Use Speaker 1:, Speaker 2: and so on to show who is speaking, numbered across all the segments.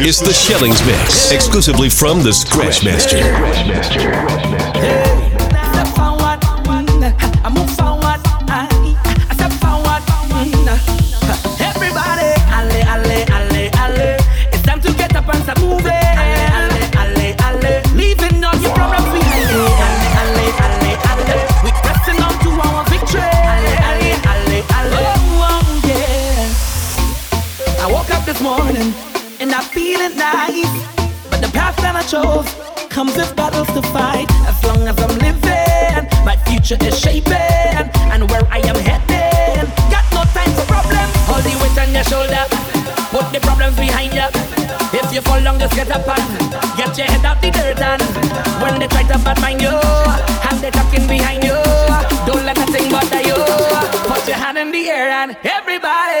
Speaker 1: It's the Shellings Mix, exclusively from the Scratchmaster.
Speaker 2: Hey. chose comes with battles to fight. As long as I'm living, my future is shaping, and where I am heading. Got no time for problems. Hold the weight on your shoulder. Put the problems behind you. If you fall long, just get up and get your head out the dirt. And when they try to bad mind you, have they talking behind you. Don't let nothing bother you. Put your hand in the air and everybody,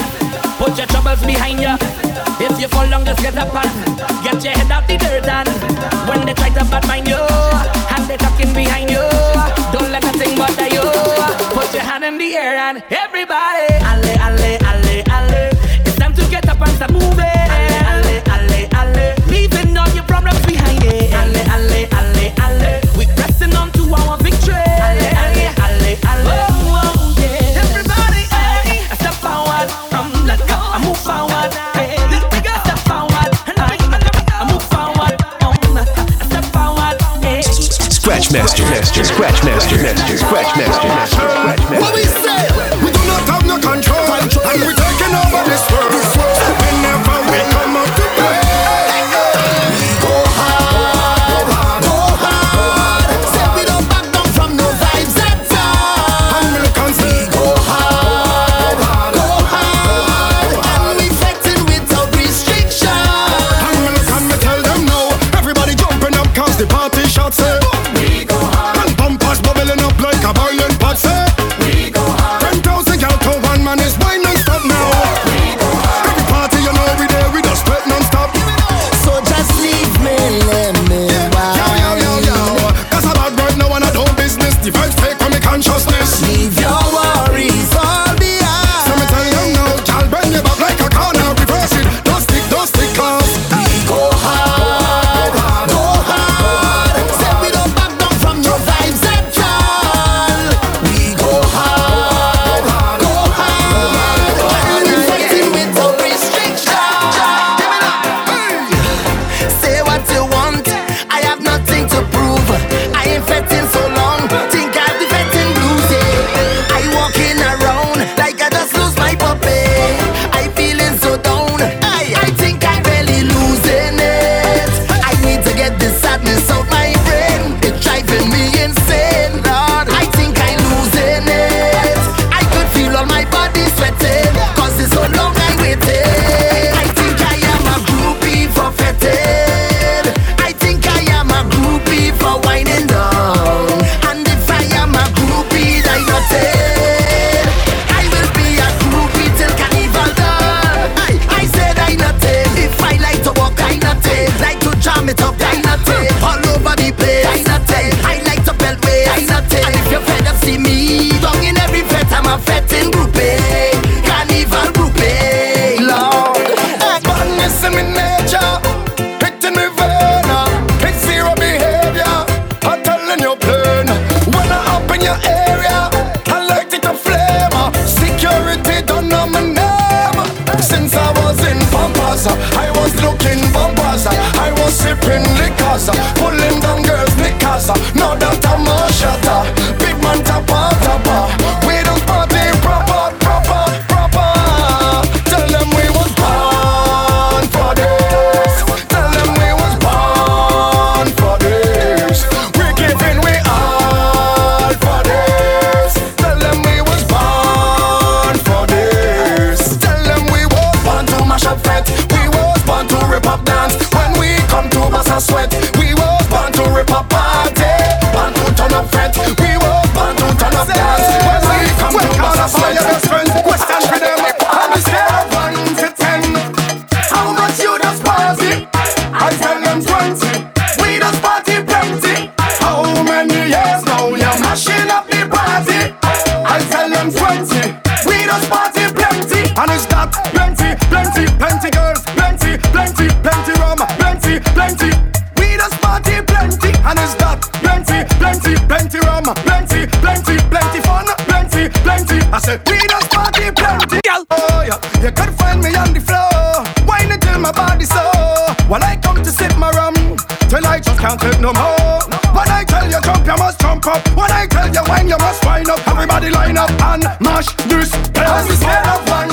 Speaker 2: Your troubles behind you. If you fall long, just get up and get your head out the dirt. And when they try to bad mind you, have they talking behind you. Don't let nothing bother you. Put your hand in the air and everybody, alle, alle.
Speaker 1: Scratch Master, Scratch Master, Scratch Master, Scratch Master.
Speaker 3: What we and them twenty. We just party plenty, and it's got plenty, plenty, plenty girls, plenty, plenty, plenty rum,
Speaker 4: plenty, plenty. We just party plenty, and it's got plenty, plenty, plenty rum, plenty, plenty, plenty fun, plenty, plenty. I said we just party plenty,
Speaker 5: girl.
Speaker 4: Oh yeah, you can find me on the floor, whining till my body so. While I come to sip my rum, till I just can't take no more. When I tell you jump, you must jump up. When I you wine, you must wind up. Everybody line up and mash this. Cause we scale of one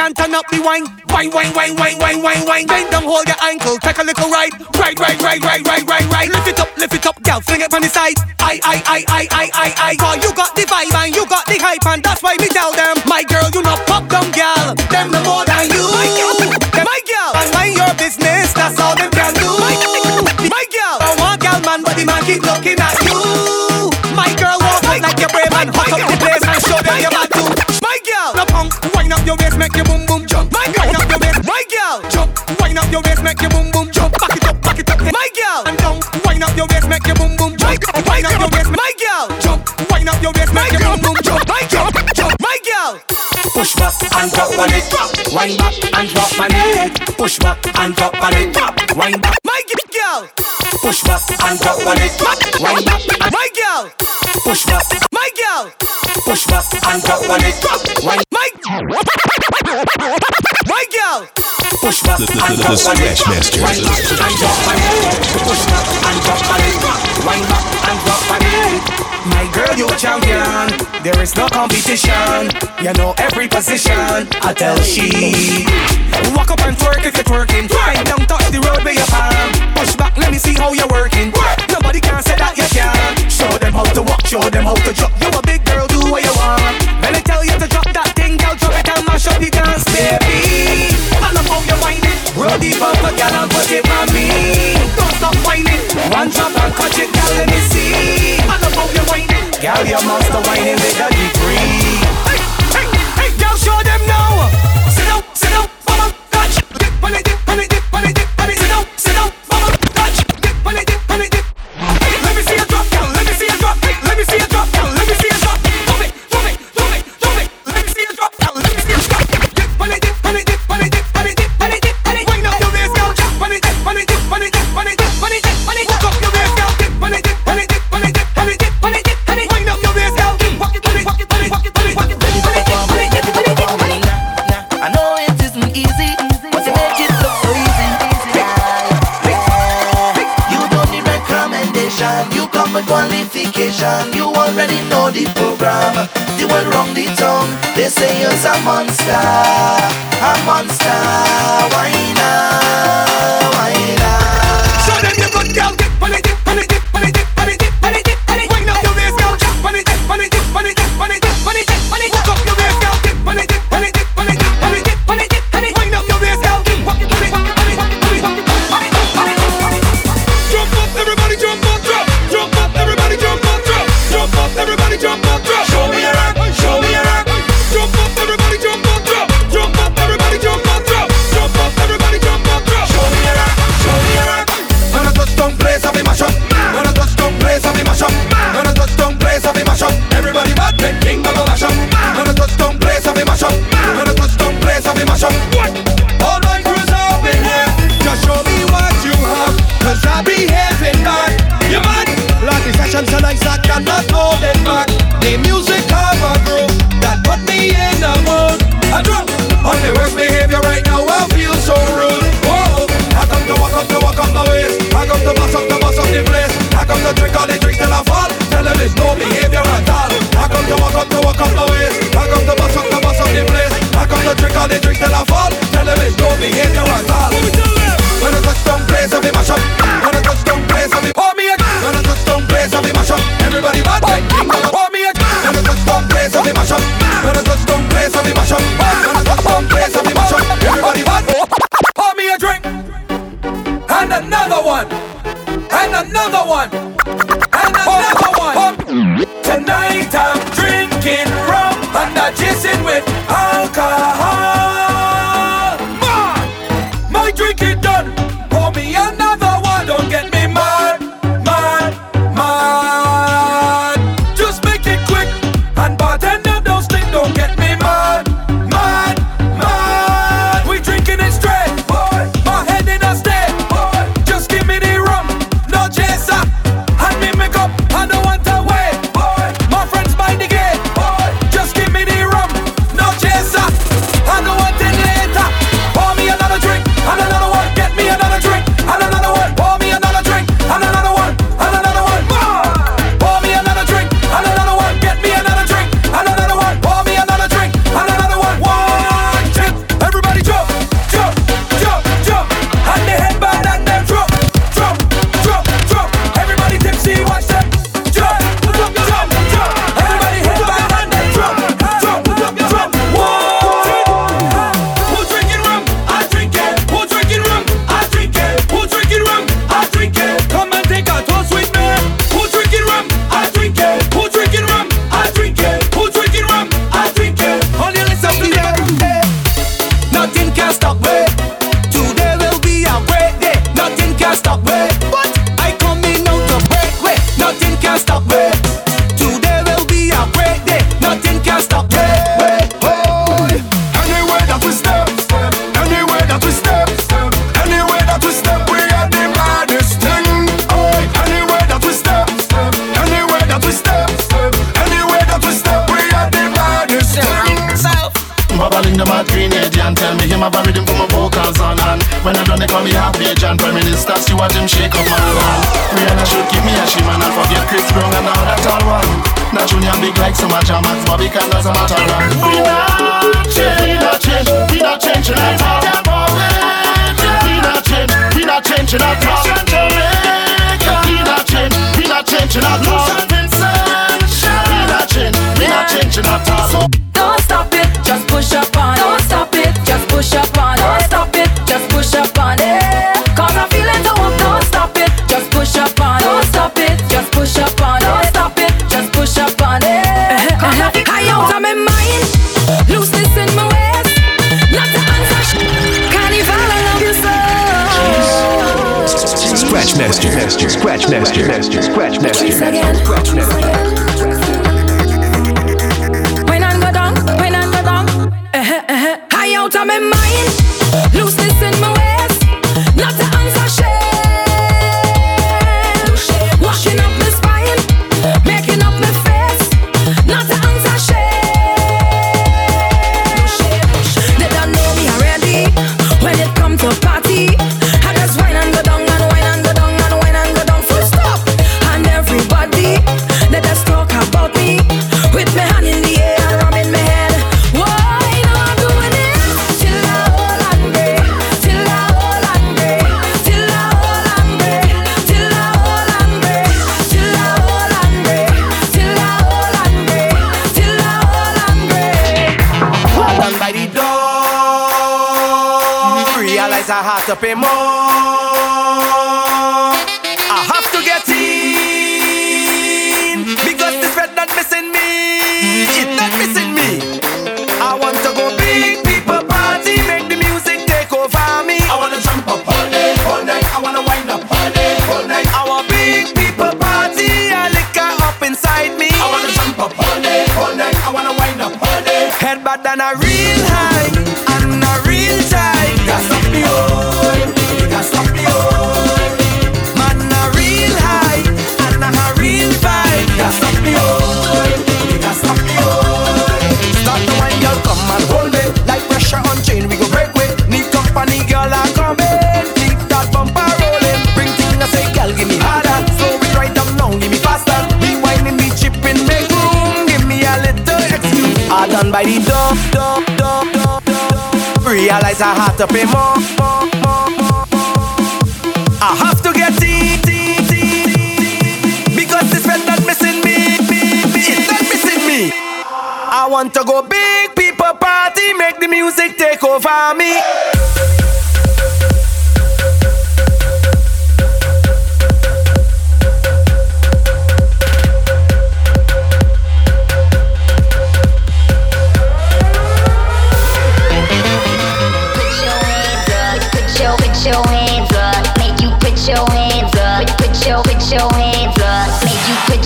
Speaker 5: booty turn up the wine. Wine, wine, wine, wine, wine, wine, wine. Bend down, hold your ankle, take a little ride. Ride, ride, ride, ride, ride, ride, ride. Lift it up, lift it up, girl, fling it on the side. I, I, I, I, I, I, I. Cause you got the vibe and you got the hype and that's why me tell them, my girl, you not pop them, girl. Them no more than you. My girl, my girl, and mind your business. That's all them can do. My girl, my girl. I want girl man, but the man keep looking at you. My girl, walk like, like you're brave and hot up the place your waist, make your boom boom jump. My girl, up your waist, my girl, jump. Wind up your waist, make your boom boom jump. Back it up, back it up, my girl. And down, wind up your waist, make your boom boom jump. Wind up your waist, my girl, jump. Wind up your waist, make your boom boom jump. My jump, jump, my girl.
Speaker 6: Push back and drop on it. Drop, wind back and drop on it. Push back and drop on it. Wind back,
Speaker 5: My girl,
Speaker 6: push back and drop on it. Wind back,
Speaker 5: my girl,
Speaker 6: push back,
Speaker 5: my girl,
Speaker 6: push back and drop on it. Drop, wind,
Speaker 5: my girl.
Speaker 6: push
Speaker 7: the-
Speaker 6: and drop on it. Wind back and drop on it. Push back and drop on it. Wind back and drop on it.
Speaker 5: My girl, you a champion. There is no competition. You know every position. I tell she. Walk up and twerk if you're twerking. Bend down, touch the road with your palm. Push back, let me see how you're working. Nobody can say that you can. Show them how to walk, show them how to drop. You a big girl, do what you want. When I tell you to drop that thing, girl, drop it and mash up the dance, baby. I love how you whine it. Roll the bumper, girl, and put it on me. Don't stop whining. One drop and catch it, girl, let me see. I love how you whine it. Girl, your monster whining with a degree. Hey, hey, hey, girl, show them now. Sit down, sit down, mama, touch. Dip on it, dip on it, dip on it, dip on it. Sit down, sit down, mama, touch. Dip on it, dip on it, dip.
Speaker 8: Qualification. You already know the program. The word wrong the tongue, they say you're a monster, a monster. Why not?
Speaker 4: I have to
Speaker 9: pay more. I have to get it because this friend not missing me. It's not missing me. I want to go big people party, make the music take over me.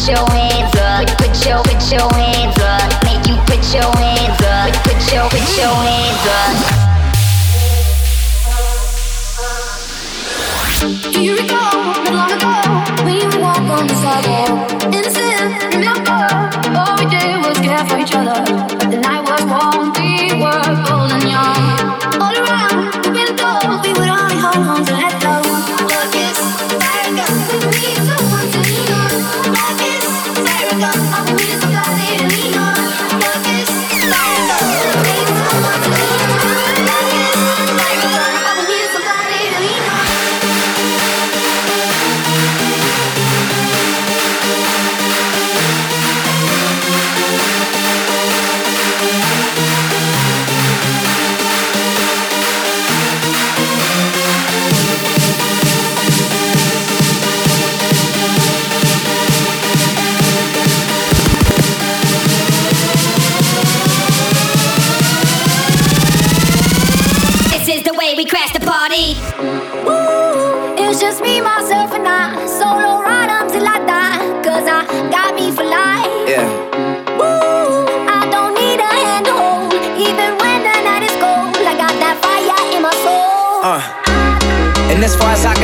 Speaker 10: Your hands up. Put, your, put your hands up. Make you put your hands up. Put, your, put your hands up.
Speaker 11: Do you recall long ago when you would walk on the sidewalk?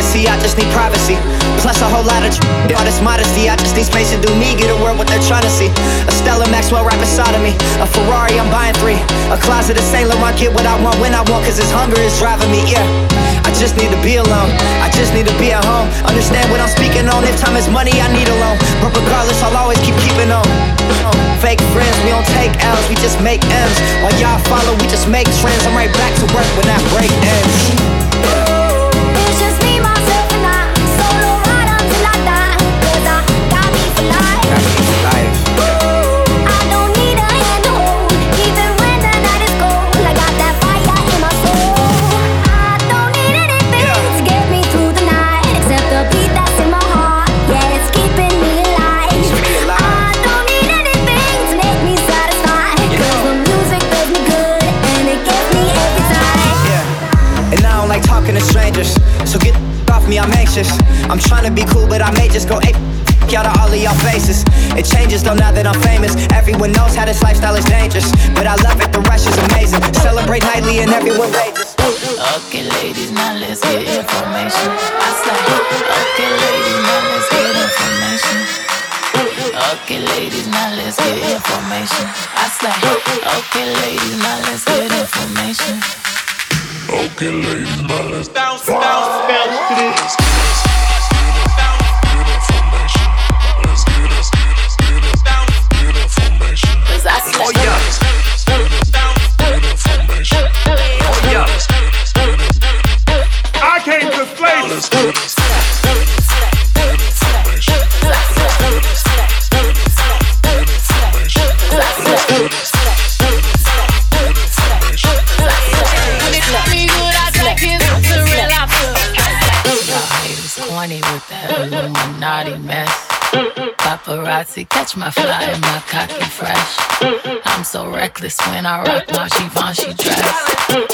Speaker 9: As I I just need privacy. Plus a whole lot of tr- all this modesty. I just need space to do me, get a word what they're trying to see. A Stella Maxwell right beside of me. A Ferrari, I'm buying three. A closet of Saint Laurent, get what I want when I want, cause this hunger is driving me, yeah. I just need to be alone. I just need to be at home. Understand what I'm speaking on. If time is money, I need a loan. But regardless, I'll always keep keeping on. Fake friends, we don't take L's, we just make M's. While y'all follow, we just make trends. I'm right back to work when that break ends. I'm trying to be cool, but I may just go ape. Out of all of y'all faces. It changes though now that I'm famous. Everyone knows how this lifestyle is dangerous. But I love it, the rush is amazing. Celebrate nightly and everyone rages.
Speaker 12: Okay, ladies, now let's get information. I say, okay, ladies, now let's get information. Okay, ladies, now let's get information. I say, okay, ladies, now let's get information.
Speaker 4: Okay, ladies, now let's
Speaker 13: Bounce, bounce, bounce to this.
Speaker 12: Catch my fly and my cocky fresh. I'm so reckless when I rock my Givenchy dress.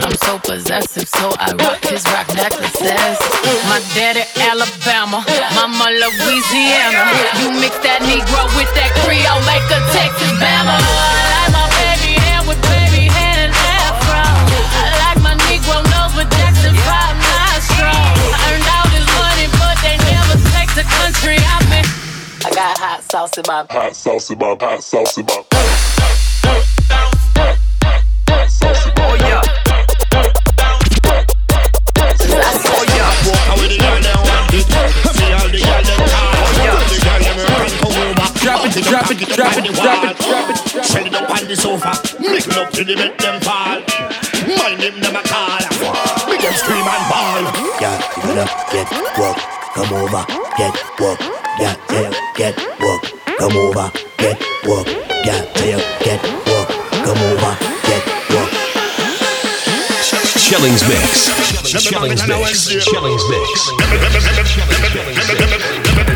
Speaker 12: I'm so possessive, so I rock his rock necklaces. My daddy Alabama, mama Louisiana. You mix that Negro with that Creole, make a Texas Bama. I like my baby hair with baby afro. I like my Negro nose with Jackson 5 nostrils. I earned all this money, but they never take the country I'm in. I got hot sauce in my
Speaker 4: Hot sauce in my hot sauce in my.
Speaker 1: Oh yeah. Oh yeah.
Speaker 14: Drop it, drop it, drop it, drop it, drop it. Send it up on the sofa. Make love to the make them fall. Mind them never call. Make them scream and bawl.
Speaker 15: Yeah, you gotta get work, come over, get work. Yeah, yeah, get work, come over, get work. Yeah, yeah, get work, come over, get work.
Speaker 1: Chillings mix. Chillings mix. Chillings mix.
Speaker 14: Let me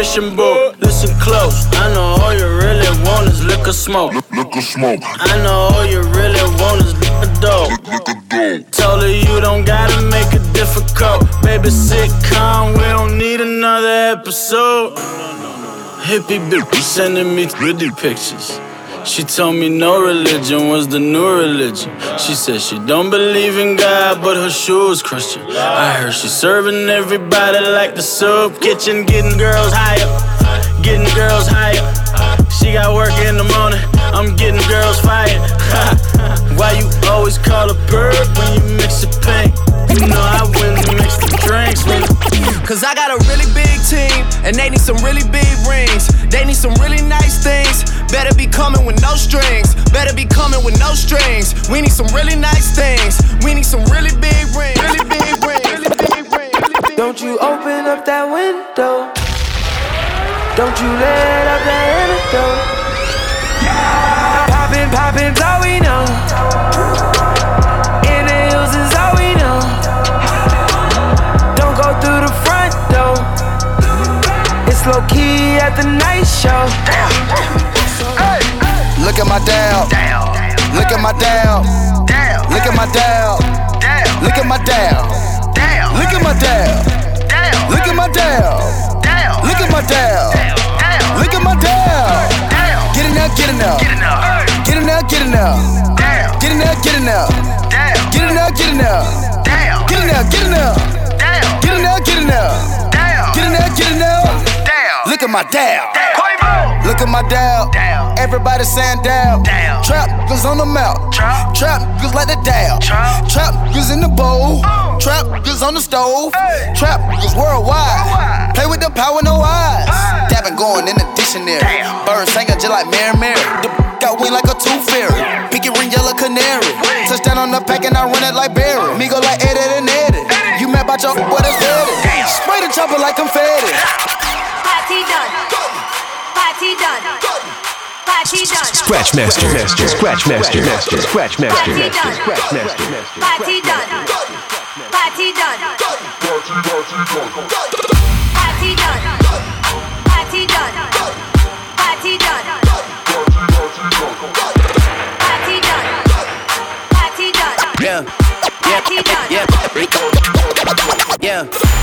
Speaker 16: fishing boat. Listen close, I know all you really want is liquor smoke.
Speaker 5: Liquor smoke.
Speaker 16: I know all you really want is liquor dope.
Speaker 5: Liquor dope.
Speaker 16: Told her you don't gotta make it difficult. Baby, sitcom, we don't need another episode. Hippie bitch sending me pretty pictures. She told me no religion was the new religion. She said she don't believe in God, but her shoes Christian. I heard she serving everybody like the soup kitchen, getting girls higher, getting girls higher. She got work in the morning, I'm getting girls fired. Why you always call her bird when you mix it pink? You know I mix the drinks when.
Speaker 17: Cause I got a really big team, and they need some really big rings. They need some really nice things. Better be coming with no strings. Better be coming with no strings. We need some really nice things. We need some really big rings. Really big rings. Really big rings. Really
Speaker 18: Don't you open up that window. Don't you let up that antidote. Poppin', poppin's all Ice low key at the night show.
Speaker 4: Look at my down. Look at my down. Look at my down. Look at my down. Look at my down. Look at my down. Look at my down. Look at my down. Get there, get there. Get there, get there. Get there, get there. Get there, get there. Get there, get. Look at my down. Look at my down. Everybody saying down. Trap niggas on the mouth. Trap niggas like the down. Trap niggas in the bowl. Trap niggas on the stove. Trap niggas worldwide. Play with the power, no eyes. Dabbing going in the dictionary. Bird singing just like Mary Mary. The got wing like a tooth fairy. Pinky ring, yellow canary. Touchdown on the pack and I run it like Barry. Me go like Eddie and Eddie. You mad about your is ready? Spray the chopper like confetti.
Speaker 11: Party done. Party done. Party done.
Speaker 1: Scratch master, master, scratch master, master, scratch master,
Speaker 11: Party done.
Speaker 1: scratch master, master.
Speaker 11: Party done. Party done. Party done. Party done. Party done. Party done. Party done.
Speaker 17: Yeah,
Speaker 11: Party done.
Speaker 17: yeah, yeah.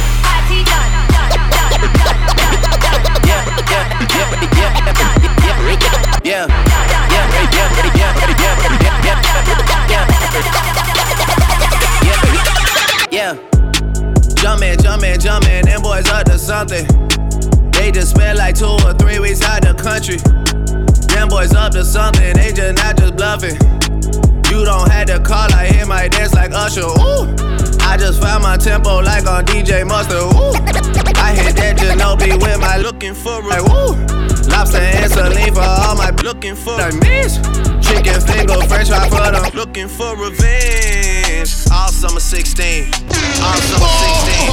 Speaker 17: Yeah. Jumpin', jumpin', jumpin', them boys up to something. They just spent like two or three weeks out the country. Them boys up to something, they just not just. You don't have to call, I my dance like Usher. Ooh, I just found my tempo like on DJ Mustard. Woo. I hit that Ginobili with my looking for a woo. Lobster and saline for all my looking for a miss. Chicken finger, french fry for them. Looking for revenge. All summer 16. All summer 16.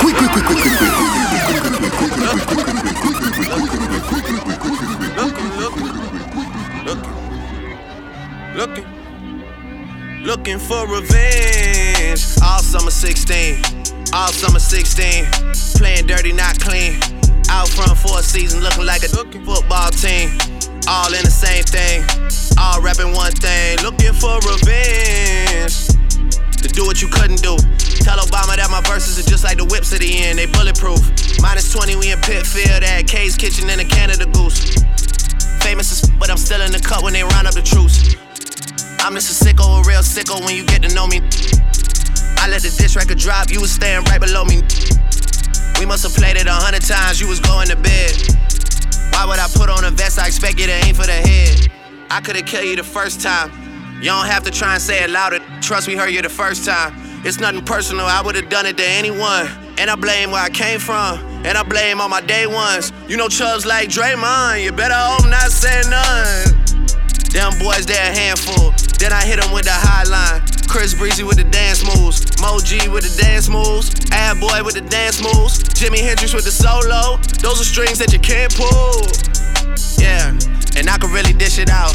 Speaker 4: Quick, quick, quick, quick, quick, quick. Looking, looking, looking,
Speaker 17: looking looking for revenge. All summer 16, all summer 16. Playing dirty, not clean. Out front for a season, looking like a football team. All in the same thing, all rapping one thing. Looking for revenge. To do what you couldn't do. Tell Obama that my verses are just like the whips at the end, they bulletproof. Minus 20, we in Pitfield at K's Kitchen and a Canada Goose. Famous as but I'm still in the cut when they round up the troops. I'm just a sicko, a real sicko when you get to know me. I let the dish record drop, you was staying right below me. We must have played it a hundred times, you was going to bed. Why would I put on a vest? I expect you to aim for the head. I could've killed you the first time. You don't have to try and say it louder. Trust we heard you the first time. It's nothing personal, I would've done it to anyone. And I blame where I came from, and I blame all my day ones. You know chubs like Draymond, you better hope not say none. Them boys, they a handful. Then I hit them with the high line. Chris Breezy with the dance moves. Mo G with the dance moves. Ad Boy with the dance moves. Jimi Hendrix with the solo. Those are strings that you can't pull. Yeah, and I can really dish it out.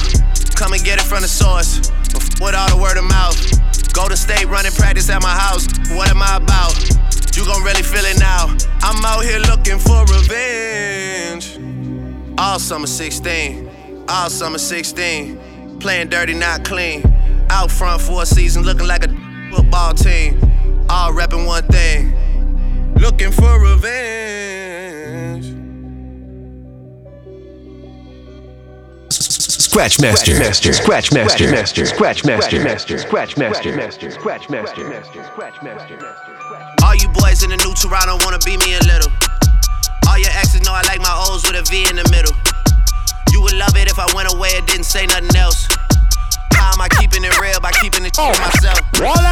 Speaker 17: Come and get it from the source. With all the word of mouth. Golden State running practice at my house. What am I about? You gon' really feel it now. I'm out here looking for revenge. All summer 16. All summer 16. Playing dirty, not clean. Out front for a season, looking like a football team. All repping one thing. Looking for revenge.
Speaker 1: Scratch master, master, scratch master, master, scratch master, master, scratch master, master, scratch master, master, scratch master, master.
Speaker 17: All you boys in the new Toronto wanna be me a little. All your exes know I like my O's with a V in the middle. You would love it if I went away and didn't say nothing else. How am I keeping it real by keeping it to oh. myself?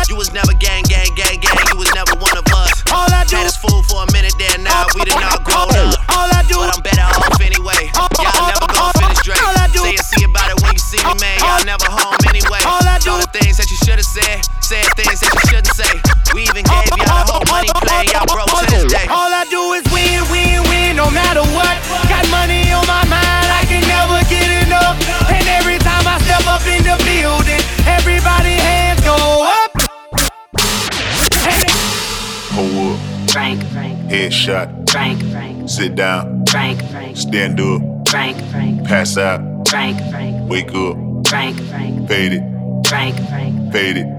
Speaker 17: You was never gang, gang, gang, gang. You was never one of us.
Speaker 5: All I do
Speaker 17: us fool for a minute there, now oh. we done all grown oh. up.
Speaker 5: All I do
Speaker 17: But I'm better off anyway. Y'all never gonna finish Drake.
Speaker 5: all I do-
Speaker 17: Say and see about it when you see me, man. Y'all never home anyway.
Speaker 5: all I do-
Speaker 17: All the things that you should've said, said things that you shouldn't say. We even gave y'all the whole money plan. Y'all broke to this day.
Speaker 5: All I do is win, win, win, no matter what.
Speaker 19: Headshot.
Speaker 10: Frank.
Speaker 19: Sit down.
Speaker 10: Frank.
Speaker 19: Stand up.
Speaker 10: Frank.
Speaker 19: Pass out.
Speaker 10: Frank.
Speaker 19: Wake up.
Speaker 10: Frank.
Speaker 19: Fade it.
Speaker 10: Frank.
Speaker 19: Fade it.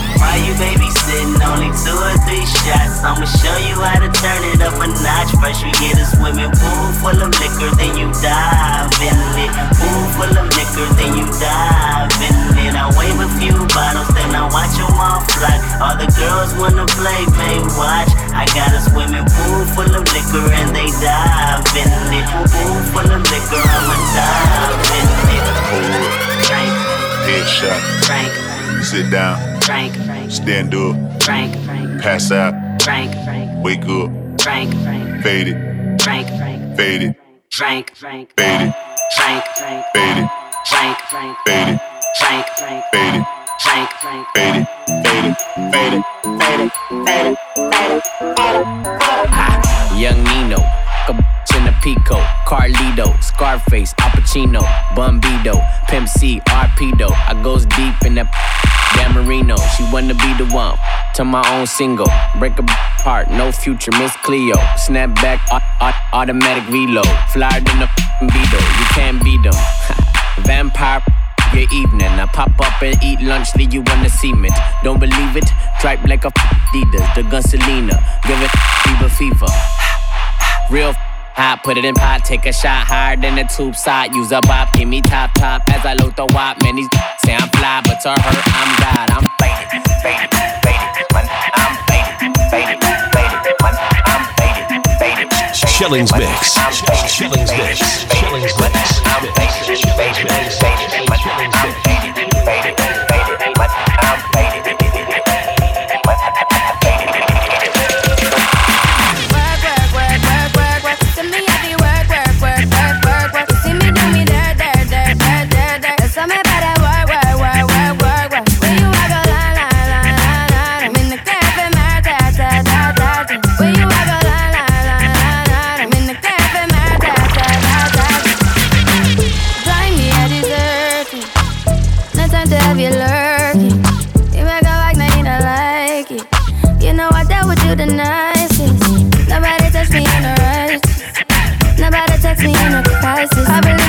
Speaker 2: Why you babysitting? Only two or three shots. I'ma show you how to turn it up a notch. First you get a swimming pool full of liquor, then you dive in it. Pool full of liquor, then you dive in it. I wave a few bottles, then I watch them all fly. All the girls wanna play, babe, watch. I got a swimming pool full of liquor and they dive in it. Pool full of liquor, I'ma dive in it.
Speaker 19: Headshot.
Speaker 10: Frank,
Speaker 19: Sit down.
Speaker 10: Frank,
Speaker 19: Stand up.
Speaker 10: Frank,
Speaker 19: Pass out.
Speaker 10: Frank,
Speaker 19: Wake up.
Speaker 10: Frank,
Speaker 19: Fade it.
Speaker 10: Frank,
Speaker 19: Fade it.
Speaker 10: Frank, Frank,
Speaker 19: Fade it.
Speaker 10: Frank,
Speaker 19: Fade it.
Speaker 10: Frank, Frank,
Speaker 19: Fade it.
Speaker 10: Frank,
Speaker 19: Fade it.
Speaker 10: Frank, Frank,
Speaker 19: Fade it. Fade it. Fade it.
Speaker 10: fade it, fade it, fade it, fade it.
Speaker 20: Ha, young Nino, Pico, Carlito, Scarface, Al Pacino, Bumbido, Pimp C, Arpedo. I goes deep in that Dan. She wanna be the one to my own single. Break a heart, no future, Miss Cleo. Snap back, au- au- automatic reload. Flyer than the Beetle, you can't beat them. Vampire your evening. I pop up and eat lunch, leave you on the cement. Don't believe it? Tripe like a Adidas, the gun Selena. Give it fever fever. Real hot, put it in pot, take a shot higher than the tube side. Use a bop, give me top top as I load the wop. Man, these say I'm fly, but to her, I'm God. I'm faded, faded, faded. I'm faded, faded, faded. I'm faded, faded.
Speaker 1: Shillings Mix. Shillings Mix. Shillings Mix.
Speaker 20: I'm faded, faded, faded. I'm faded, faded, faded.
Speaker 11: Text me in a crisis.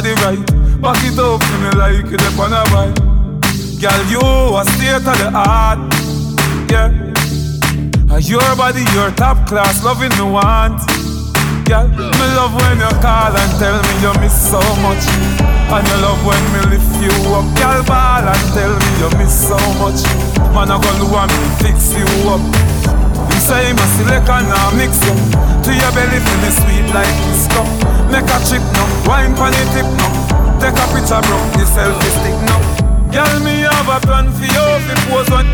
Speaker 21: Body right. Back it up to me like you dep on a bike. Girl, you a state of the art, yeah. And your body, your top class, loving me want. Girl, me love when you call and tell me you miss so much. And you love when me lift you up, girl, ball and tell me you miss so much. Man, I gonna want me fix you up. You me select and now mix you To your belly feel sweet like disco. Make a chip now, wine pon the tip now Take a picture bro, the selfie stick now Girl me have a plan for you Fi pose one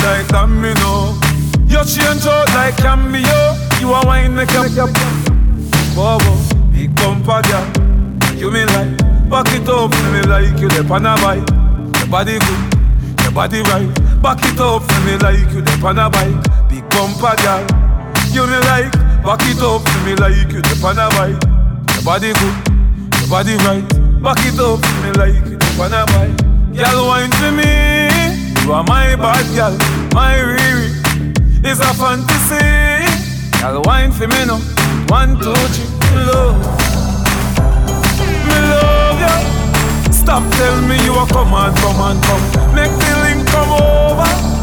Speaker 21: like that me know. You change out like cameo You a wine make up. Bobo, big bumper girl You me like Back it up for me like you on a bike Your body good, your body right. Back it up for me like you on a bike bumper girl You me like Back it up for me like you dep on a bike Your body good, your body right Back it up for me like you dep on a bike Girl wine to me You are my bad girl, my Riri is a fantasy. I'll wine for me now. One, two, three, love. Me love you. Stop tell me you are come on, come on, come. Make the link come over.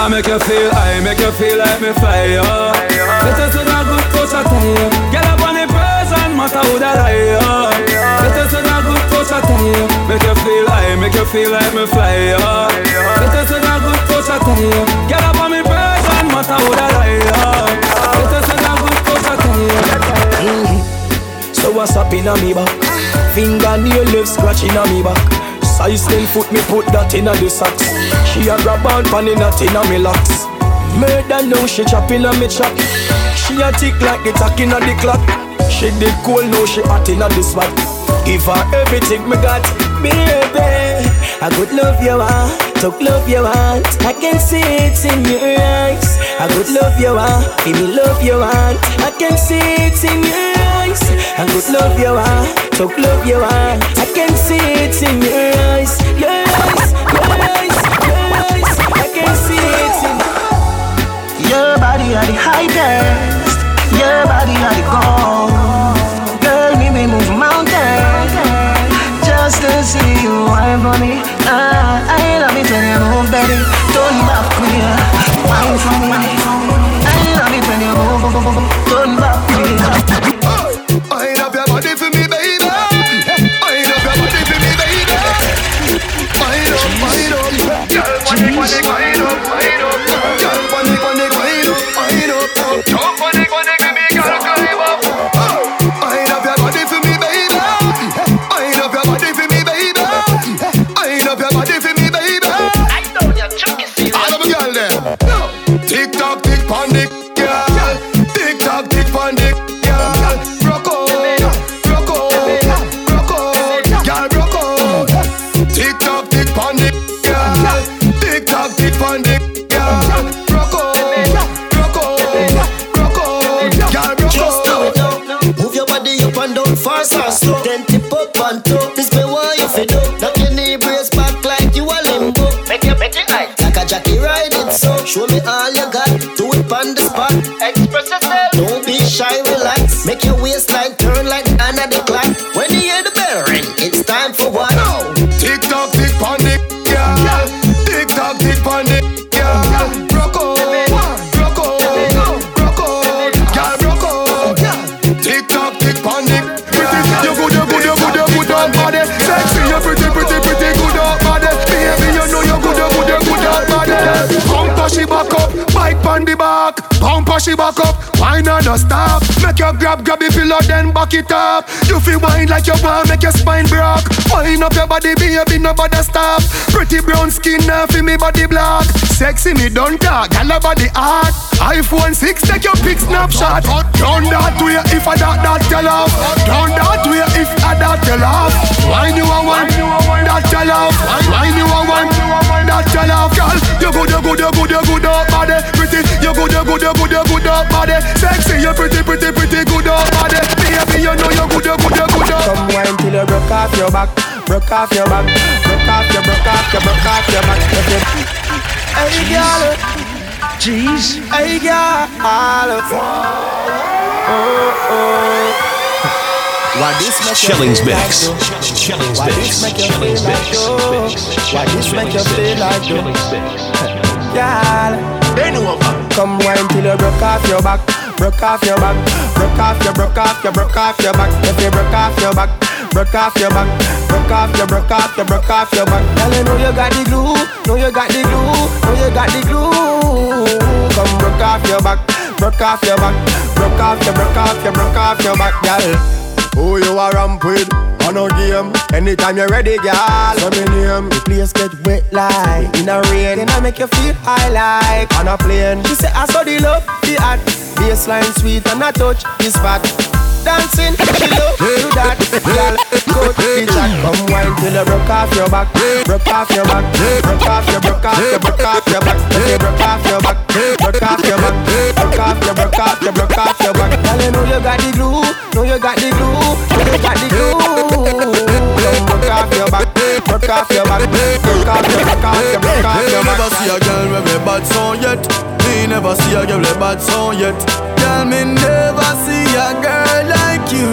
Speaker 21: I make you feel, I make you feel like me fly, yo. Us in a good touch, I tell you. Get up on the person, matter who that I, yo. Us in a good touch, I tell you. Make you feel, I make you feel like me fly, yo. Us in a good touch, I tell you. Get up on me person, matter who that I, yo. Us in a good touch, I tell you. Mm-hmm.
Speaker 22: So what's up in me back? Fingernail left scratching a me back. Size 10 foot me put that in a the socks. She a grab on pan in a tin me locks. Murder now she chopping a me chop. She a tick like the tack in the clock. She did cool now she hot in the spot. Give her everything me got, baby. I could love you want, talk love you want. I can see it in your eyes. I could love you want, give me love you want. I can see it in your eyes. I could love you want, talk love you want. I can see it in your eyes, your Your
Speaker 23: body are the highest. Your body are the gold. Girl, me me move mountains just to see you wine for me. Ah, I love it when you move, baby. Turn back queer, wine for me. I love it when you move, turn back queer.
Speaker 4: Wind up your body for me, baby. Wind up your body for me, baby. Wind up, wind up. Girl, up,
Speaker 23: the
Speaker 4: stop. Make you grab, grab the pillow, then back it up. You feel wine like you want, make your spine broke. Wine up your body, baby, nobody stop. Pretty brown skin, now feel me body black. Sexy me don't talk, gal body hot. iPhone 6, take your pic snapshot. Down that way if I that that tell off. Down that way if I that tell off. Wine you a one, that tell off. Wine you a one, that tell off. Girl, you good, you good, you good, you good up body. Pretty, you good, you good, you good, you good up body. Sexy, you pretty, pretty, pretty good up body. Baby, you know you good, you good, you good up.
Speaker 22: Come wine till you broke off your back, broke off your back, broke off your, broke off your, broke off your back. Hey girl, jeez, hey girl, oh oh. Why this make
Speaker 1: Shellings mix.
Speaker 22: like?
Speaker 1: Shellings
Speaker 22: Why
Speaker 1: mix.
Speaker 22: this make you
Speaker 1: Shellings
Speaker 22: feel like
Speaker 1: mix.
Speaker 22: Why this make you feel like though? Girl,
Speaker 13: Bend over.
Speaker 22: come wine till you broke off your back, broke off your back, broke off your, broke off your, broke off your back. If you broke off your back, broke off your back, broke off your, broke off your, broke off your back. Girl, you know you got the glue, know you got the glue, know you got the glue. Come broke off your back, broke off your back, broke off your, broke off your, broke off your back, girl.
Speaker 24: Who you a ramp with? On a game. Anytime you're ready, girl. Say me name.
Speaker 22: The place get wet like in a rain. Then I make you feel high like
Speaker 24: On a plane.
Speaker 22: She say I saw the love, the hot Baseline sweet and I touch the spot Dancing, she love do that Girl, go to the chat Come wine till you broke off your back Broke off your back Broke off your, broke off your, broke off your back broke off your back Broke off your back Broke off your, broke off your, broke off your back Girl, you know you got the glue Know you got the glue Know you got the glue broke off your back
Speaker 24: Work off your back, work off your, work off your, work off your back.
Speaker 25: Never see a girl with a bad song yet. Me never see a girl with a bad song yet. Girl, me never see a girl like you.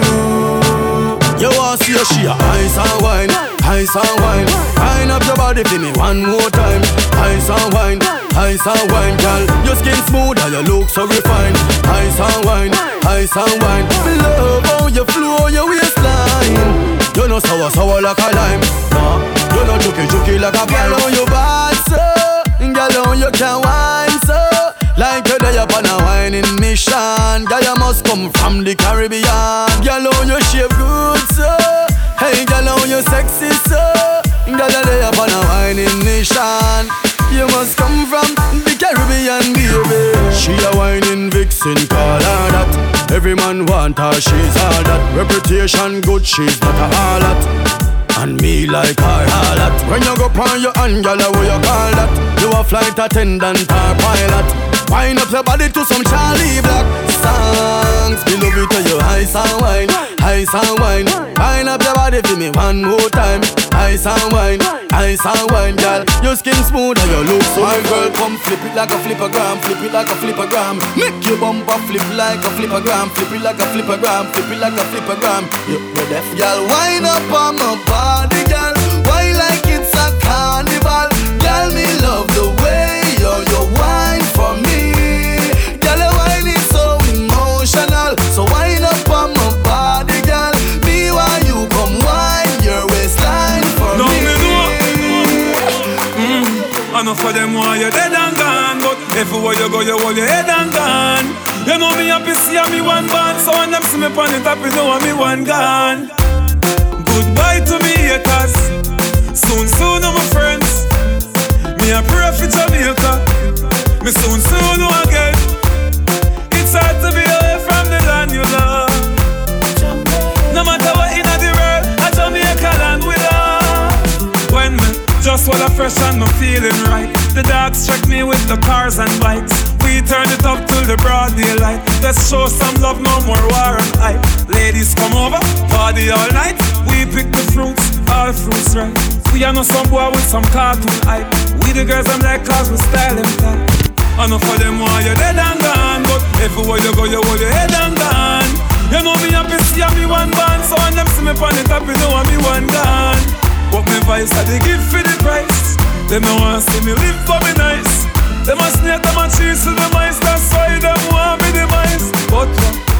Speaker 25: You want see a she a ice and wine, ice and wine. Wine up your body for me one more time. Ice and wine, ice and wine, girl. Your skin smooth and your look so refined. Ice and wine, ice and wine. Me love how you flow your waistline. You know sour sour like a lime. Nah, you know juky juky like a pine. Girl, how you bad so, girl, how you can wine so. Like you're there upon a whining mission. Girl, you must come from the Caribbean. Girl, how you shape good, so Hey, girl, how you sexy, so Girl, you're there upon a whining mission. You must come from the Caribbean, baby. She a whining vixen, call her that. Every man want her, she's all that. Reputation good, she's not a harlot. And me like her harlot. When you go on your girl, what you call that? You a flight attendant or pilot Wind up your body to some Charly Black songs. Me love it to you ice and wine, ice and wine. Wind up your body for me one more time. Ice and wine, ice and wine, girl. Your skin smooth and your look so. My girl, come flip it like a flippergram, flip it like a flippergram. Make your bumper flip like a flippergram, flip it like a flippergram, flip it like a flippergram. You know that, girl. Wind up on my body, girl. Why like it's a carnival, girl? Me love the way you you wine
Speaker 21: hold your head and gone. You know me happy see me one band So when them see me on the top, you know me one gone. Goodbye to me haters. Soon, soon, my friends. Me a pray for Jamaica. Me soon, soon, again. It's hard to be away from the land you love. No matter what in the world A Jamaica land we love. When me just wanna fresh and me feeling right. The dogs check me with the cars and bikes We turn it up till the broad daylight. Let's show some love, no more war and hype Ladies come over, party all night. We pick the fruits, all fruits right. We are no some boy with some cartoon hype. We the girls I'm like cause we style them tight. Know for them why you're dead and gone But everywhere you go you hold your head and gone. You know me happy see me one band So when them see me on the top you know I'm me one gone. But me vice I they give for the price. Them no want see me live for me nice Them a snake, them a cheese to the mice That's why them want me the mice. But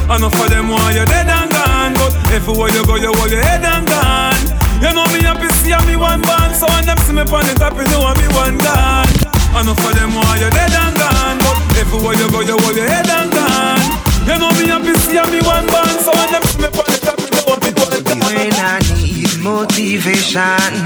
Speaker 21: I know for them why you're dead and gone. But everywhere you go you hold your head and gone. You know me happy see me one band So when them see me on the top you know me one gone. I know for them why you're dead and gone. But everywhere you go you hold your head and gone. You know me happy see me one band So when them see me on the top you know me one gone.
Speaker 26: When I need motivation,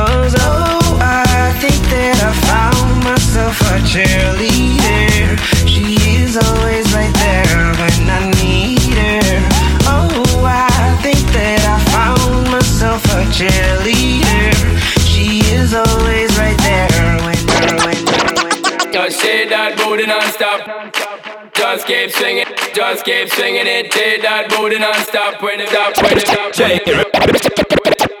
Speaker 26: cheerleader. She is always right there when I need her. Oh, I think that I found myself a cheerleader. She is always right there when, when, when.
Speaker 27: Just shake that booty non-stop. Just keep swinging, just keep swinging it. Shake that booty non-stop. When it stop, when it stop.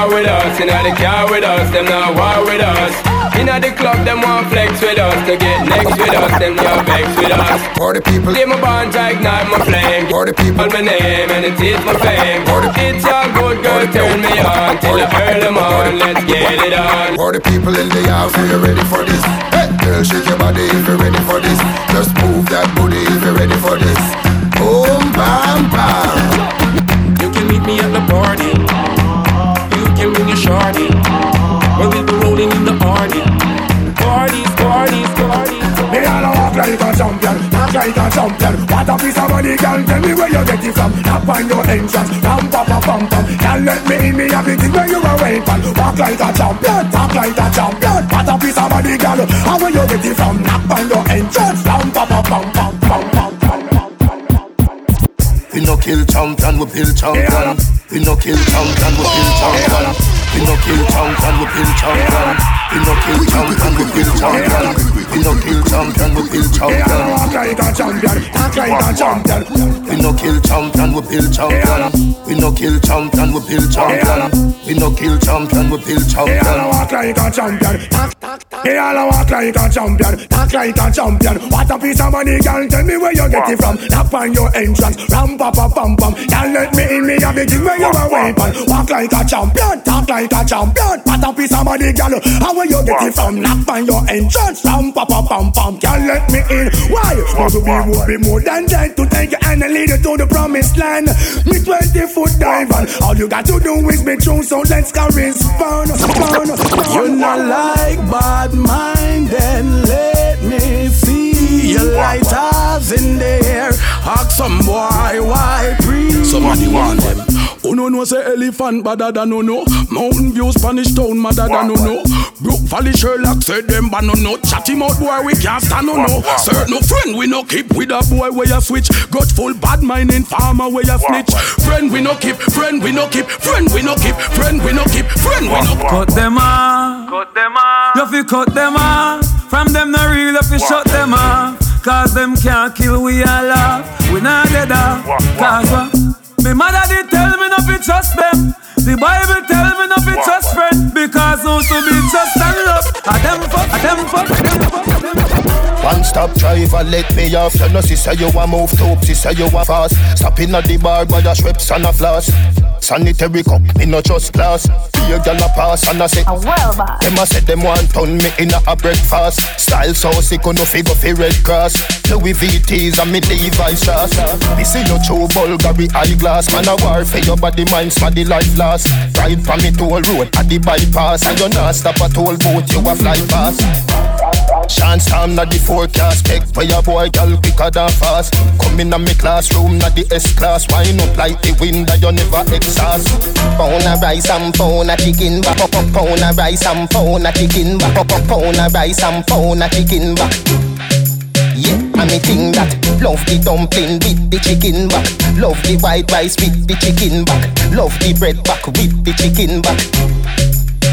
Speaker 27: war with us. Inna the car with us, them not war with us. Inna the club, them want flex with us. To get next with us, them not vex with us.
Speaker 4: For the people,
Speaker 27: give my bonds, I ignite my flame.
Speaker 4: For the people,
Speaker 27: my name and it is my fame. For the it's all good, girl, turn me on till the early morning. Let's get it on.
Speaker 4: For the people in the house, are you ready for this? Hey, girl, shake your body if you're ready for this. Just move that booty if you're ready for this. Like a champion. What a piece of money, girl. Tell me where you get it from. Tap on your entrance, ram pa pa pam pam. Can't let me in me everything where you are waiting. Walk like a champion, talk like a champion. What a piece of money, girl. How where you get it from? Tap on your entrance, ram pa pa pam pam pam pam.
Speaker 28: We no kill champion, we build champion. We no kill champion, we build champion. We no kill champion, we build champion. We no kill champion, we build champion. We no kill champion, we build champion.
Speaker 4: Walk like a champion, talk like a champion.
Speaker 28: We no kill champion, we build champion. We no kill champion, we build champion. We no kill champion, we build champion.
Speaker 4: Walk like a champion, talk Hey, all I walk like a champion, talk like a champion. What a piece of money, girl. Tell me where you get it from. Knock on your entrance, ram pa pa pam pam. Can't let me in, me have it where you are waiting. Walk like a champion, talk like a champion. What a piece of money, girl. How where you get it from? Knock on your entrance, ram pa pa pam pam. Can't let me in. Why? To be would be more than that to take hand and lead you to the promised land. Me twenty foot dive and all you got to do is be true. So let's go respond.
Speaker 25: You're not like bad mind, then let me see your light lighters in the air. Ask some boy why breathe.
Speaker 28: Somebody want them.
Speaker 25: No no say elephant better than no no. Mountain View Spanish town madder than no no. Brook Valley Sherlock said them but no no. Chatty mouth boy we can't stand no no. Sir no friend we no keep with a boy where you switch. Grateful bad mind in farmer where you snitch. Friend we no keep, friend we no keep, friend we no keep, friend we no keep, friend we no keep.
Speaker 21: Cut them off. Cut them off. You fi cut them off. From them no real, you fi shut them off. Cause them can't kill we all love. We not dead off. Cause what? Me mother did tell me not to trust them. The Bible tell me not to trust friend because those to be trust and love. A them fuck, a them fuck, a them fuck, fuck.
Speaker 28: One stop driver, let me off. You know, sister, you want move to, sister, you want fast. Stopping at the bar by the Schweppes and a floss. Sanitary cup, me no just glass. Here, girl a pass and I say,
Speaker 29: A well boss.
Speaker 28: them a say them want turn me in a, a breakfast. Style so sick, no figure fi Red Cross. Louis VTs and me Levi's shoes. Me see you true Bulgari eyeglass. Man a war for your body, mind, the life last. Ride from me toll road at the bypass. And you not stop at toll boat, you a fly fast. Chance time na the forecast. Pick for your boy, girl, quicker than fast. Come in a me classroom, na the S-class Wine up like the wind that you never exhaust.
Speaker 1: Pound a rice and pound a chicken up Pound a rice and pound a chicken Pound a rice and pound a chicken back Yeah, and me think that Love the dumpling with the chicken back Love the white rice with the chicken back Love the bread back with the chicken back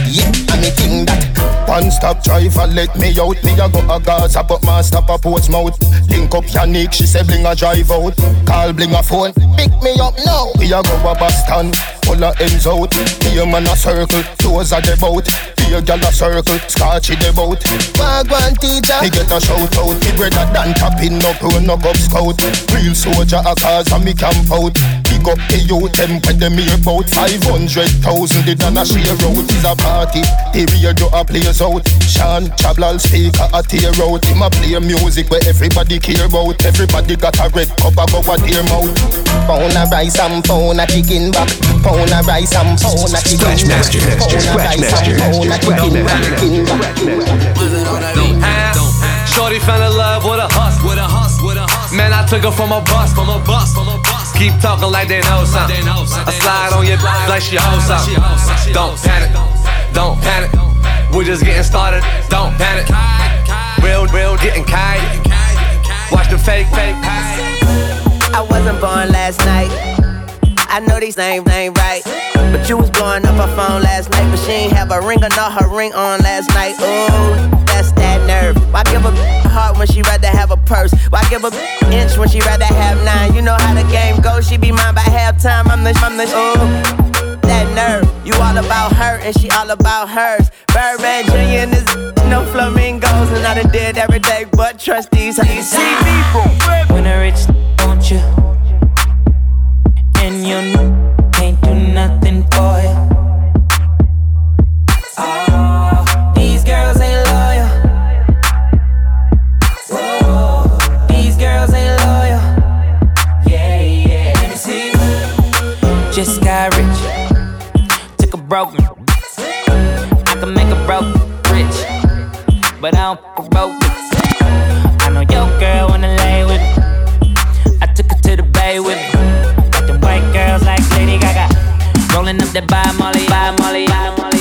Speaker 1: Yeah, and me think that
Speaker 28: One stop driver, let me out. Me a go a Gaza, but man stop a Portsmouth. Link up Yannick, she say bling a drive out. Call bling a phone, pick me up now. We a go a Boston, of ends out. Here man a circle, toes are the boat. Here gal a circle, scotchy the boat.
Speaker 1: Wagwan teacher
Speaker 28: Me get a shout out, me brother Dan tapping up, run up up scout. Real soldier a cause and me camp out. Big up the youth, them when them here about 500,000. The done a share out is a party. The radio a plays out. Sean Chablal speaker a tear out. Him a play music where everybody care about. Everybody got a red cup a go a tear mouth.
Speaker 1: Pound a rice and pound a chicken back Pound a rice and pound a chicken
Speaker 30: Scratch
Speaker 1: back
Speaker 30: master,
Speaker 1: Pound a
Speaker 30: scratch
Speaker 1: rice
Speaker 30: master,
Speaker 1: and pound a
Speaker 30: scratch
Speaker 1: chicken back
Speaker 30: master,
Speaker 1: chicken
Speaker 31: Shorty fell in love with a hus, with a hus, with a hus. Man, I took her from a bus, from a bus, from a bus. Keep talking like they know something. I slide on your like she hoes something. Don't panic, don't panic. We're just getting started. Don't panic. Real, real, getting kind. Watch the fake, fake.
Speaker 17: I wasn't born last night. I know these names ain't right. But you was blowing up her phone last night. But she ain't have a ring or not her ring on last night. Ooh, that's that nerve. Why give a a heart when she rather have a purse? Why give a inch when she rather have nine? You know how the game goes. She be mine by halftime. I'm the, I'm the, ooh, that nerve. You all about her and she all about hers. Birdman Jr. and this no flamingos. And I done did every day but trust these. How you see people?
Speaker 2: When I rich, don't you? And you can't do nothing for you. Oh, ah, these girls ain't loyal. Whoa, these girls ain't loyal. Yeah, yeah. Let me see. Just got rich. Took a broken. I can make a broke rich. But I don't fuck broke. I know your girl wanna lay with me.
Speaker 11: I took her to the
Speaker 23: Rolling up the by Molly, by Molly, by Molly.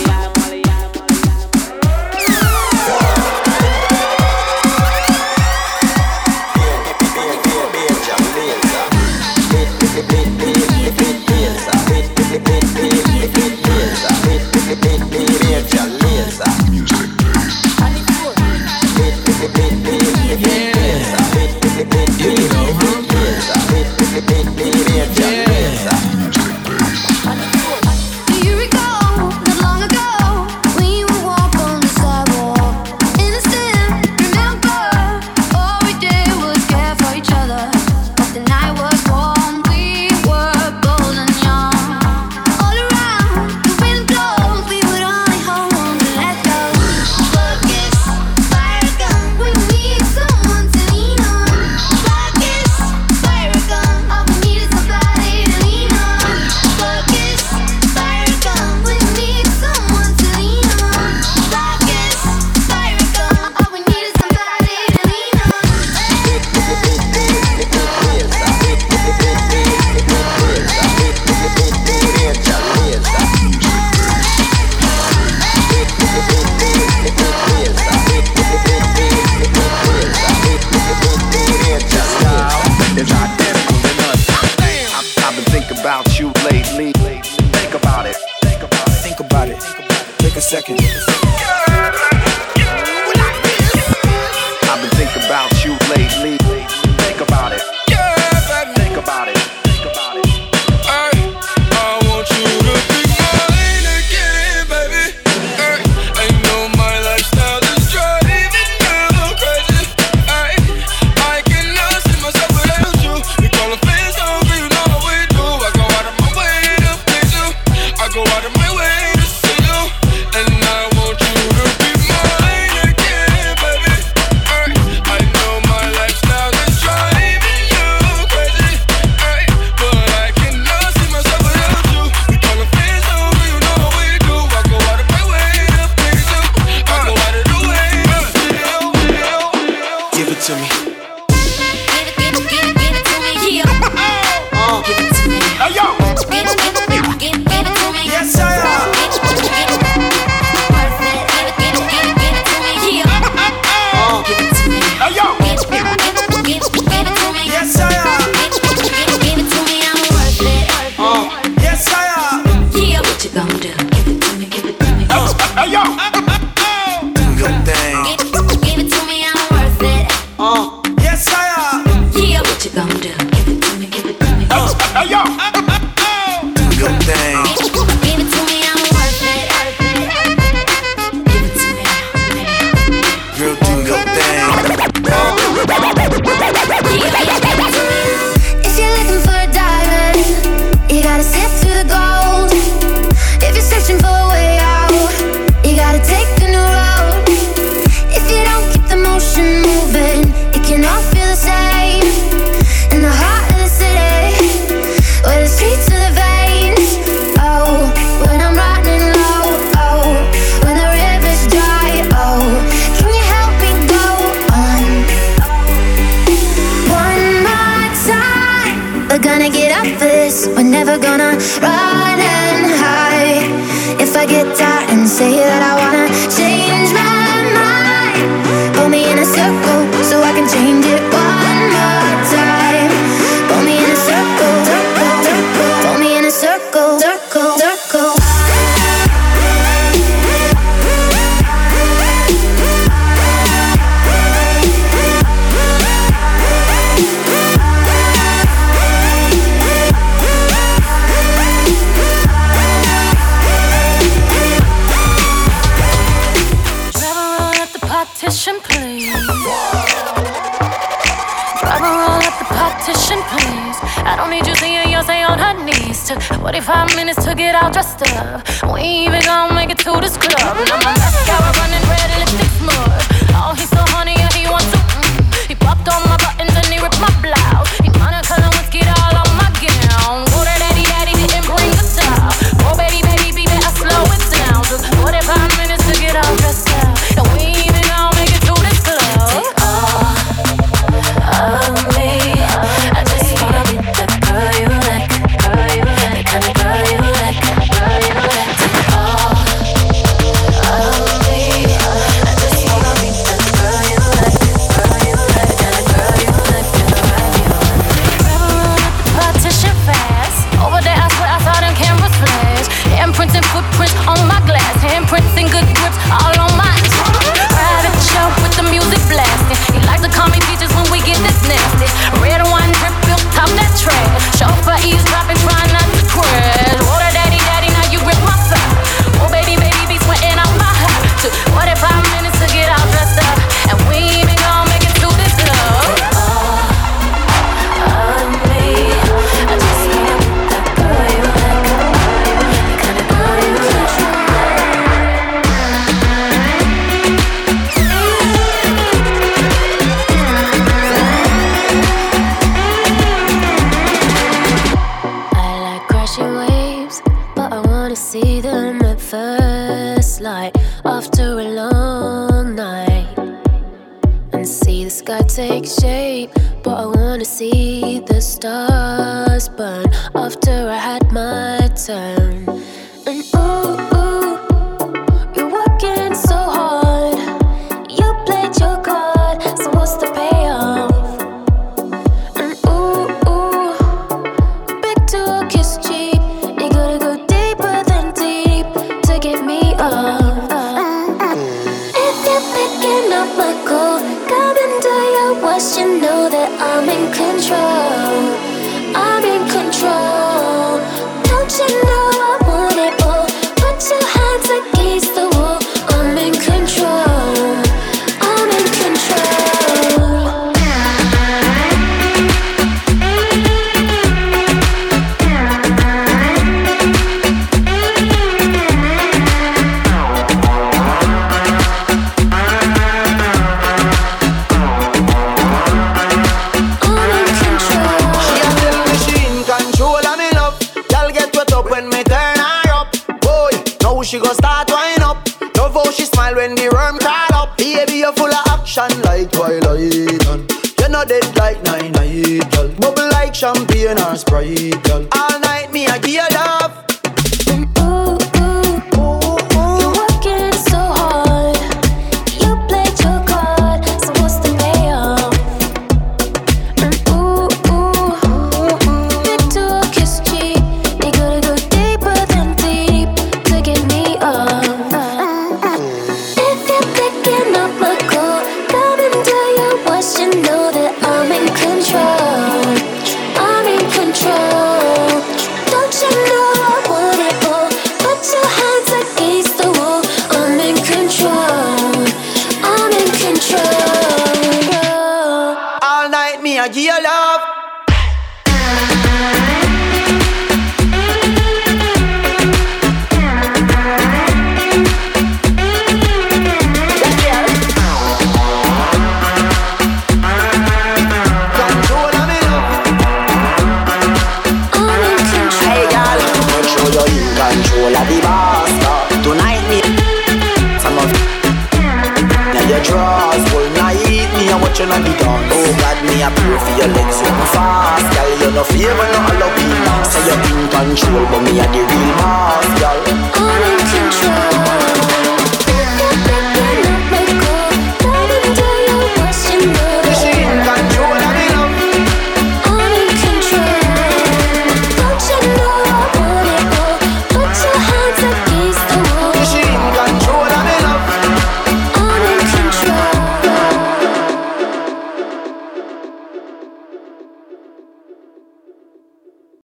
Speaker 23: stuff. We even gon' make it to this club. Running. shine like twilight. You're not dead like nine, nine. Bubble like champagne or Sprite, girl. All